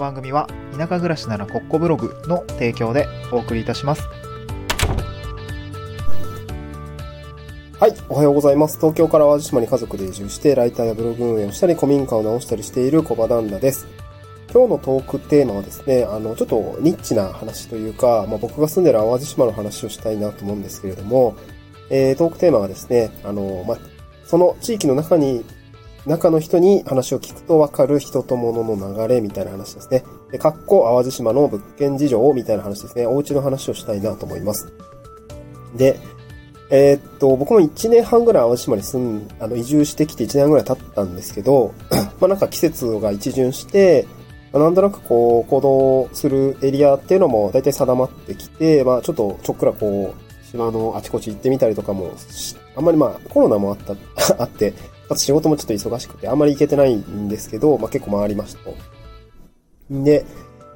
番組は田舎暮らしならコッコブログの提供でお送りいたします。はい、おはようございます。東京から淡路島に家族で移住して、ライターやブログ運営をしたり、古民家を直したりしている小場旦那です。今日のトークテーマはですね、あの、ちょっとニッチな話というか、まあ、僕が住んでる淡路島の話をしたいなと思うんですけれども、えー、トークテーマはですね、あの、まあ、その地域の中に、中の人に話を聞くとわかる人と物の流れみたいな話ですね。で、かっこ淡路島の物件事情みたいな話ですね。お家の話をしたいなと思います。で、えー、っと、僕も1年半ぐらい淡路島に住ん、あの、移住してきて1年ぐらい経ったんですけど、まあなんか季節が一巡して、まあ、なんとなくこう、行動するエリアっていうのも大体定まってきて、まあちょっとちょっくらこう、島のあちこち行ってみたりとかも、あんまりまあコロナもあった、あって、あと仕事もちょっと忙しくてあんまり行けてないんですけど、まあ結構回りましたと。で、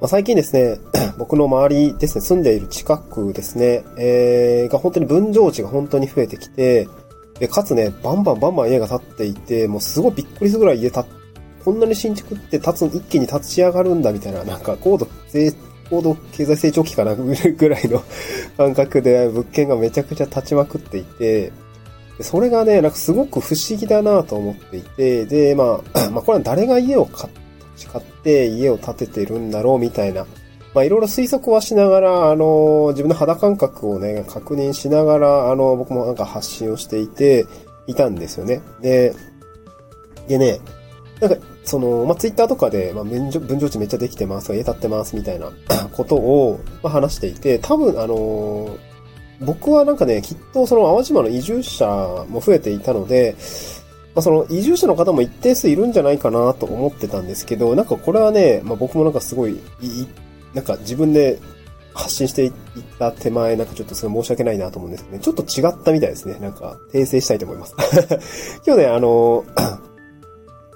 まあ、最近ですね、僕の周りですね、住んでいる近くですね、えー、が本当に分譲地が本当に増えてきて、で、かつね、バンバンバンバン家が建っていて、もうすごいびっくりするぐらい家建っ、こんなに新築って建つ、一気に立ち上がるんだみたいな、なんか高度、高度経済成長期かなぐらいの感覚で物件がめちゃくちゃ立ちまくっていて、それがね、なんかすごく不思議だなと思っていて、で、まあ、まあこれは誰が家を買っ買って家を建ててるんだろうみたいな、まあいろいろ推測はしながら、あの、自分の肌感覚をね、確認しながら、あの、僕もなんか発信をしていて、いたんですよね。で、でね、なんか、その、まあ、ツイッターとかで、まあ、分譲分譲地めっちゃできてます、家建ってますみたいな ことを、まあ、話していて、多分、あの僕はなんかね、きっとその淡路島の移住者も増えていたので、まあ、その移住者の方も一定数いるんじゃないかなと思ってたんですけど、なんかこれはね、まあ、僕もなんかすごい、いなんか自分で発信していった手前、なんかちょっとそれ申し訳ないなと思うんですけどね、ちょっと違ったみたいですね。なんか訂正したいと思います。今日ね、あの、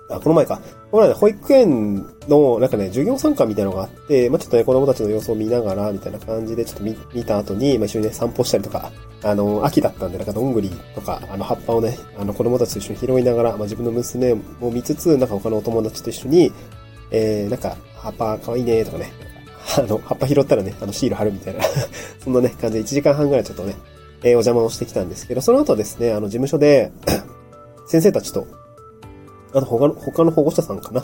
あ、この前か。この前ね、保育園の、なんかね、授業参観みたいなのがあって、まあ、ちょっとね、子供たちの様子を見ながら、みたいな感じで、ちょっと見、見た後に、まあ、一緒にね、散歩したりとか、あの、秋だったんで、なんかどんぐりとか、あの、葉っぱをね、あの、子供たちと一緒に拾いながら、まあ、自分の娘も見つつ、なんか他のお友達と一緒に、えー、なんか、葉っぱ可愛いね、とかね、あの、葉っぱ拾ったらね、あの、シール貼るみたいな そんなね、感じで1時間半ぐらいちょっとね、えー、お邪魔をしてきたんですけど、その後ですね、あの、事務所で 先生たちと、あと他の、他の保護者さんかな？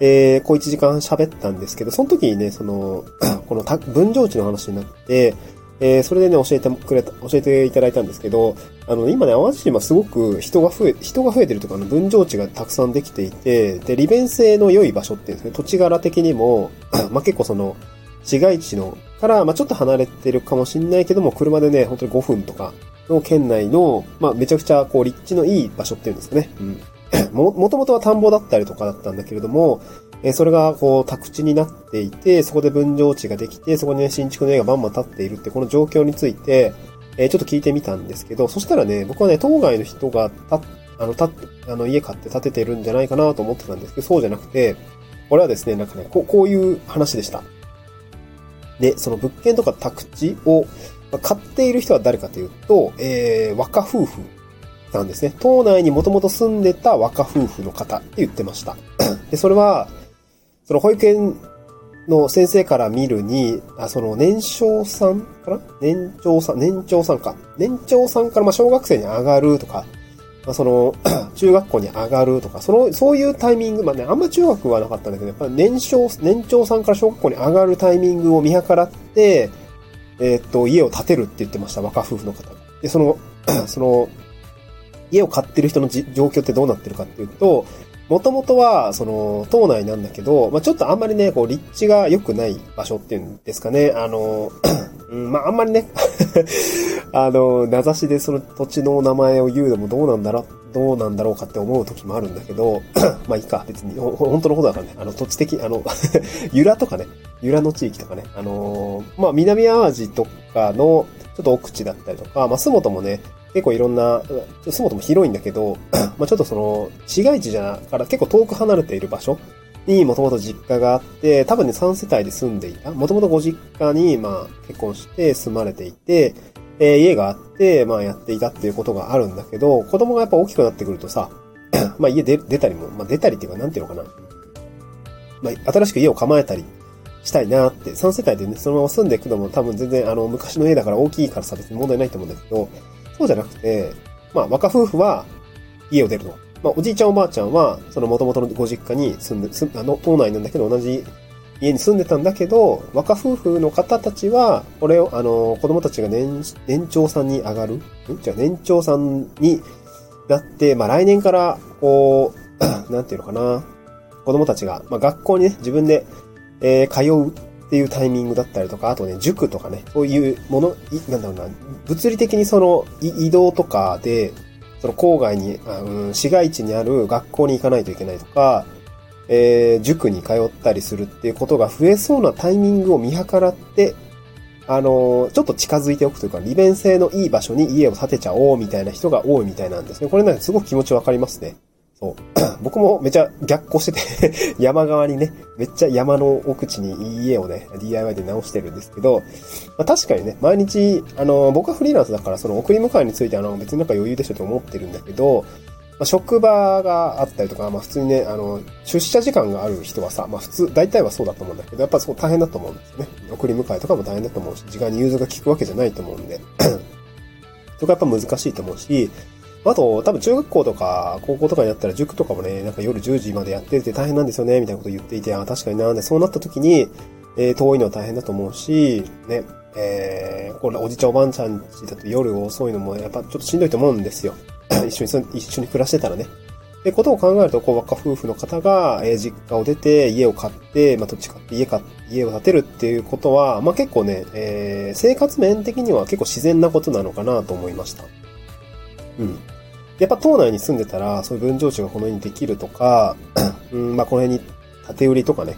えー、こう1時間喋ったんですけど、その時にね、その、この分譲地の話になって、えー、それでね、教えてくれた、教えていただいたんですけど、あの、今ね、淡路島すごく人が増え、人が増えてるとか、あの、分譲地がたくさんできていて、で、利便性の良い場所っていうんですね、土地柄的にも、まあ、結構その、市街地の、から、まあ、ちょっと離れてるかもしんないけども、車でね、本当に5分とかの県内の、まあ、めちゃくちゃ、こう、立地のいい場所っていうんですかね。うん。も、もともとは田んぼだったりとかだったんだけれども、えそれがこう宅地になっていて、そこで分譲地ができて、そこにね、新築の家がバンバン建っているってこの状況について、えちょっと聞いてみたんですけど、そしたらね、僕はね、当該の人がた、あの、た、あの、家買って建ててるんじゃないかなと思ってたんですけど、そうじゃなくて、これはですね、なんかね、こう、こういう話でした。で、その物件とか宅地を買っている人は誰かというと、えー、若夫婦なんですね。島内にもともと住んでた若夫婦の方って言ってました。で、それは、その保育園の先生から見るに、あその年少さんかな？年長さん、年長さんか。年長さんからまあ小学生に上がるとか、まあ、その、中学校に上がるとか、その、そういうタイミング、まあね、あんま中学はなかったんだけど、やっぱ年少、年長さんから小学校に上がるタイミングを見計らって、えー、っと、家を建てるって言ってました、若夫婦の方。で、その、その、家を買ってる人の状況ってどうなってるかっていうと、もともとは、その、島内なんだけど、まあ、ちょっとあんまりね、こう、立地が良くない場所っていうんですかね。あの、うん、まあ、あんまりね あの、名指しでその土地の名前を言うのもどうなんだろう、どうなんだろうかって思う時もあるんだけど、まあいいか、別に、本当のことだからね、あの、土地的、あの 由良とかね、由良の地域とかね、あのまあ南淡路とかの、ちょっと奥地だったりとか、まあ、洲本もね、結構いろんな、そもそも広いんだけど、まあちょっとその、市街地じゃから結構遠く離れている場所にもともと実家があって、多分ね3世帯で住んでいた。もともとご実家に、まあ結婚して住まれていて、えー、家があって、まあやっていたっていうことがあるんだけど、子供がやっぱ大きくなってくるとさ、まあ家出出たりも、まあ出たりっていうかなんていうのかな。まあ、新しく家を構えたりしたいなって、3世帯でね、そのまま住んでいくのも多分全然あの、昔の家だから大きいからさ別に問題ないと思うんだけど、そうじゃなくて、まあ、若夫婦は家を出ると。まあ、おじいちゃんおばあちゃんは、その元々のご実家に住んで、すあの、島内なんだけど同じ家に住んでたんだけど、若夫婦の方たちは、これを、あの、子供たちが年、年長さんに上がる？ん？じゃあ年長さんになって、まあ来年から、こう、なんていうのかな。子供たちが、まあ学校にね、自分で、えー、通うっていうタイミングだったりとか、あとね、塾とかね、そういうもの、なんだろうな、物理的にその移動とかで、その郊外に、うん、市街地にある学校に行かないといけないとか、えー、塾に通ったりするっていうことが増えそうなタイミングを見計らって、あのー、ちょっと近づいておくというか、利便性のいい場所に家を建てちゃおうみたいな人が多いみたいなんですね。これなんかすごく気持ちわかりますね。そう。僕もめちゃ逆行してて 山側にね、めっちゃ山の奥地に家をね、DIY で直してるんですけど、まあ、確かにね、毎日、あの、僕はフリーランスだから、その送り迎えについてあの、別になんか余裕でしょと思ってるんだけど、まあ、職場があったりとか、まあ普通にね、あの、出社時間がある人はさ、まあ普通、大体はそうだと思うんだけど、やっぱそう大変だと思うんですよね。送り迎えとかも大変だと思うし、時間に融通が効くわけじゃないと思うんで。そこはやっぱ難しいと思うし、あと、多分中学校とか高校とかになったら塾とかもね、なんか夜10時までやってて大変なんですよね、みたいなこと言っていて、あ確かになで、そうなった時に、えー、遠いのは大変だと思うし、ね、えー、これおじちゃんおばあちゃんちだと夜遅いのもやっぱちょっとしんどいと思うんですよ。一緒に、一緒に暮らしてたらね。で、ことを考えると、こう、若夫婦の方が、えー、実家を出て、家を買って、まあ、土地買って、家買って、家を建てるっていうことは、まあ、結構ね、えー、生活面的には結構自然なことなのかなと思いました。うん。やっぱ島内に住んでたら、そういう分譲地がこの辺にできるとか、うん、まあ、この辺に建て売りとかね、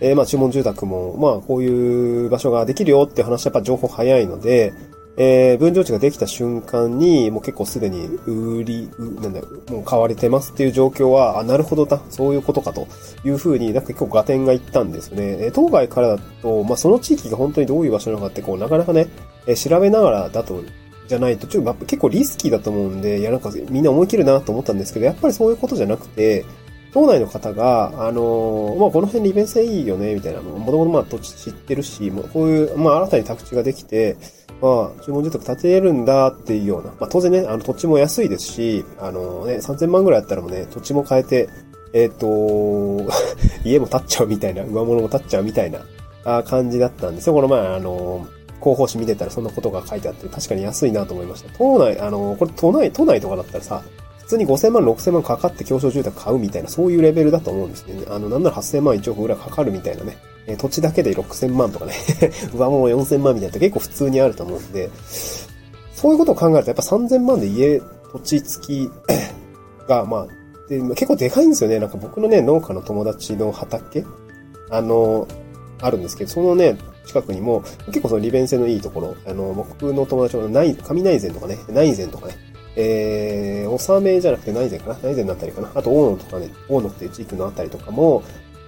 えー、まあ、注文住宅も、まあ、こういう場所ができるよって話はやっぱ情報早いので、えー、分譲地ができた瞬間に、もう結構すでに売り、なんだよもう買われてますっていう状況は、あ、なるほどだ、そういうことかというふうになんか結構合点がいったんですね。えー、当該からだと、まあ、その地域が本当にどういう場所なのかって、こう、なかなかね、えー、調べながらだと、じゃないと、ちょっと結構リスキーだと思うんで、いや、なんかみんな思い切るなと思ったんですけど、やっぱりそういうことじゃなくて、島内の方が、あの、まあ、この辺利便性いいよね、みたいな、もともとまあ土地知ってるし、もうこういう、まあ、新たに宅地ができて、まあ、注文住宅建てれるんだっていうような、まあ当然ね、あの土地も安いですし、あのね、3000万ぐらいあったらもね、土地も変えて、えっ、ー、と、家も建っちゃうみたいな、上物も建っちゃうみたいなあ感じだったんですよ。この前、あの、広報誌見てたらそんなことが書いてあって確かに安いなと思いました。都内、あの、これ都内、都内とかだったらさ、普通に5000万、6000万かかって狭小住宅買うみたいな、そういうレベルだと思うんですね。あの、なんなら8000万、1億ぐらいかかるみたいなね。え土地だけで6000万とかね 上物4000万みたいなって結構普通にあると思うんで、そういうことを考えるとやっぱ3000万で家、土地付き が、まあ、で結構でかいんですよね。なんか僕のね、農家の友達の畑あの、あるんですけど、そのね、近くにも、結構その利便性のいいところ、あの、僕の友達の内、上内前とかね、内前とかね、えー、納めじゃなくて内前かな内前のあたりかなあと大野とかね、大野っていう地域のあたりとかも、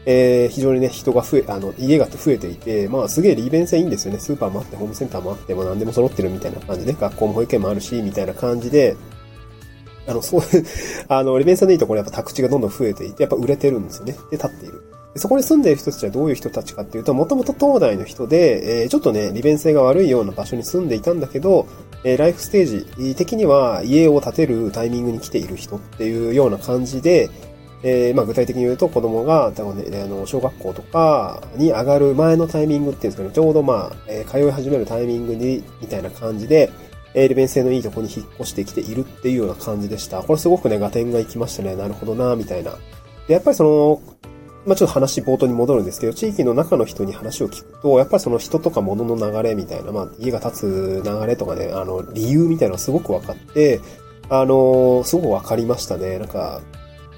えー、非常にね、人が増え、あの、家が増えていて、まあ、すげえ利便性いいんですよね。スーパーもあって、ホームセンターもあって、も何でも揃ってるみたいな感じで、学校も保育園もあるし、みたいな感じで、あの、そういう あの、利便性のいいところやっぱ宅地がどんどん増えていて、やっぱ売れてるんですよね。で、立っている。そこに住んでいる人たちはどういう人たちかっていうと、もともと東大の人で、えー、ちょっとね、利便性が悪いような場所に住んでいたんだけど、えー、ライフステージ的には家を建てるタイミングに来ている人っていうような感じで、えー、まあ具体的に言うと子供が、多分ね、あの、小学校とかに上がる前のタイミングっていうんですかね、ちょうどまあ、えー、通い始めるタイミングに、みたいな感じで、えー、利便性のいいとこに引っ越してきているっていうような感じでした。これすごくね、合点がいきましたね。なるほどな、みたいな。で、やっぱりその、まあちょっと話冒頭に戻るんですけど、地域の中の人に話を聞くと、やっぱりその人とか物の流れみたいな、まあ家が建つ流れとかね、あの、理由みたいなのがすごく分かって、あのすごく分かりましたね。なんか、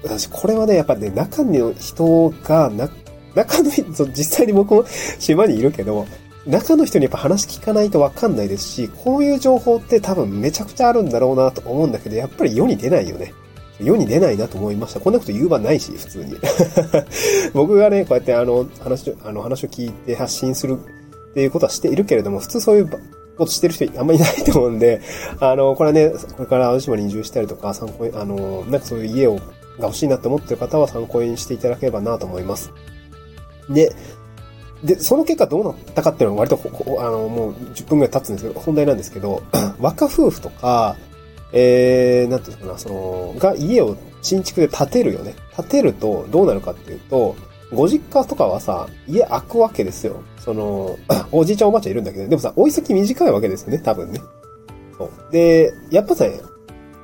私、これはね、やっぱね、中の人が、な、中の人、実際に僕も島にいるけど、中の人にやっぱ話聞かないとわかんないですし、こういう情報って多分めちゃくちゃあるんだろうなと思うんだけど、やっぱり世に出ないよね。世に出ないなと思いました。こんなこと言う場ないし、普通に。僕がね、こうやってあの、話、あの、話を聞いて発信するっていうことはしているけれども、普通そういうことしてる人あんまりいないと思うんで、あの、これはね、これから淡路島に移住したりとか、参考に、あの、なんかそういう家をが欲しいなって思ってる方は参考にしていただければなと思います。で、で、その結果どうなったかっていうのは割とあの、もう10分くらい経つんですけど、本題なんですけど、若夫婦とか、えー、なんていうのかな、その、が家を新築で建てるよね。建てるとどうなるかっていうと、ご実家とかはさ、家開くわけですよ。その、おじいちゃんおばあちゃんいるんだけど、でもさ、追い先短いわけですよね、多分ね。そう。で、やっぱさ、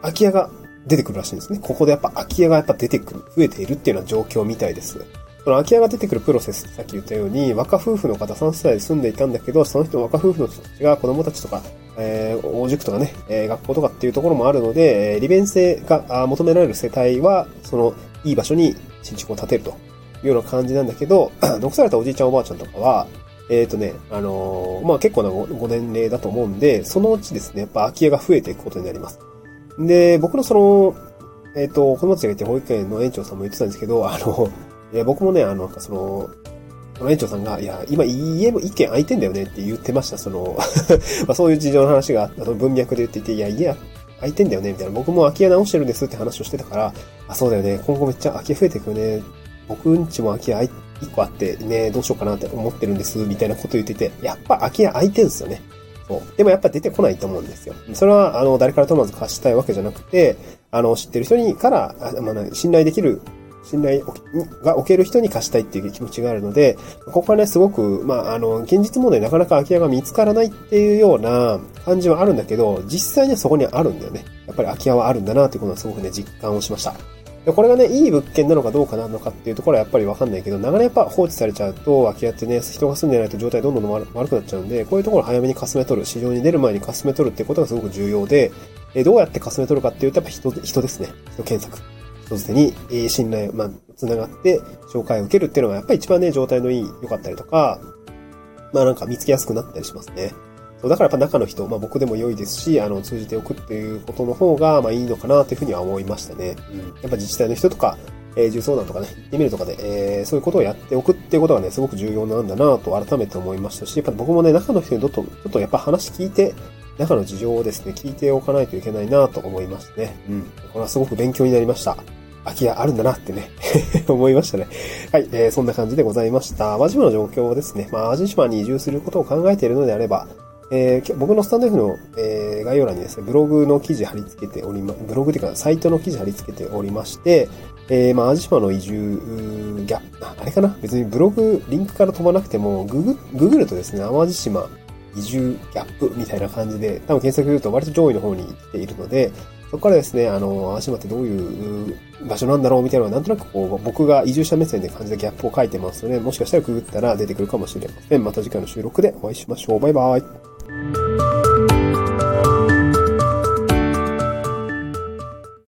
空き家が出てくるらしいんですね。ここでやっぱ空き家がやっぱ出てくる、増えているっていうような状況みたいです。その空き家が出てくるプロセスさっき言ったように、若夫婦の方3世代で住んでいたんだけど、その人若夫婦の人たちが子供たちとか、えー、大塾とかね、えー、学校とかっていうところもあるので、え利便性が求められる世帯は、その、いい場所に新築を建てるというような感じなんだけど、残されたおじいちゃんおばあちゃんとかは、えっ、ー、とね、あのー、まあ、結構なご年齢だと思うんで、そのうちですね、やっぱ空き家が増えていくことになります。で、僕のその、えっ、ー、と、子供たちがいて保育園の園長さんも言ってたんですけど、あの、いや僕もね、あの、なんかその、その園長さんが、いや、今家も一軒空いてんだよねって言ってました。その まそういう事情の話が、あの文脈で言っていて、いや、家空いてんだよねみたいな。僕も空き家直してるんですって話をしてたから、あ、そうだよね。今後めっちゃ空き家増えていくよね。僕んちも空き家一個あってね、どうしようかなって思ってるんです、みたいなこと言ってて、やっぱ空き家空いてんすよね。そう。でもやっぱ出てこないと思うんですよ。それは、あの、誰からとまず貸したいわけじゃなくて、あの、知ってる人にから、あまあ、信頼できる信頼が置ける人に貸したいっていう気持ちがあるので、ここはね、すごく、まあ、あの、現実問題なかなか空き家が見つからないっていうような感じはあるんだけど、実際にはそこにあるんだよね。やっぱり空き家はあるんだなっていうことはすごくね、実感をしました。で、これがね、いい物件なのかどうかなのかっていうところはやっぱりわかんないけど、長年やっぱ放置されちゃうと、空き家ってね、人が住んでないと状態どんどん悪くなっちゃうんで、こういうところ早めにかすめ取る、市場に出る前にかすめ取るっていうことがすごく重要で、えどうやってかすめ取るかっていうと、やっぱ人、人ですね。人検索。人づてに、え信頼、まあ、繋がって紹介を受けるっていうのがやっぱり一番ね、状態のいい、良かったりとか、まあなんか見つけやすくなったりしますね。そうだからやっぱ中の人、まあ僕でも良いですし、あの、通じておくっていうことの方が、まあいいのかなっていうふうには思いましたね。うん。やっぱ自治体の人とか、えー、重相談とかね、行ってみるとかで、えー、そういうことをやっておくっていうことがね、すごく重要なんだなと改めて思いましたし、やっぱ僕もね、中の人にどっと、ちょっとやっぱ話聞いて、中の事情をですね、聞いておかないといけないなと思いますね。うん。これはすごく勉強になりました。空き家あるんだなってね 思いましたね。はい、えー、そんな感じでございました。淡路島の状況をですね。まあ、淡路島に移住することを考えているのであれば、えー、僕のスタンド F の、えー、概要欄にですね、ブログの記事貼り付けておりま、ブログっていうか、サイトの記事貼り付けておりまして、えー、まあ、淡路島の移住ギャップあれかな？別にブログ、リンクから飛ばなくても、ググ、ググるとですね、淡路島移住ギャップみたいな感じで、多分検索すると割と上位の方に来ているので、そこからですね、あの、淡島ってどういう場所なんだろうみたいなのは、なんとなくこう、僕が移住者目線で感じたギャップを書いてますので、もしかしたらくぐったら出てくるかもしれません。また次回の収録でお会いしましょう。バイバイ。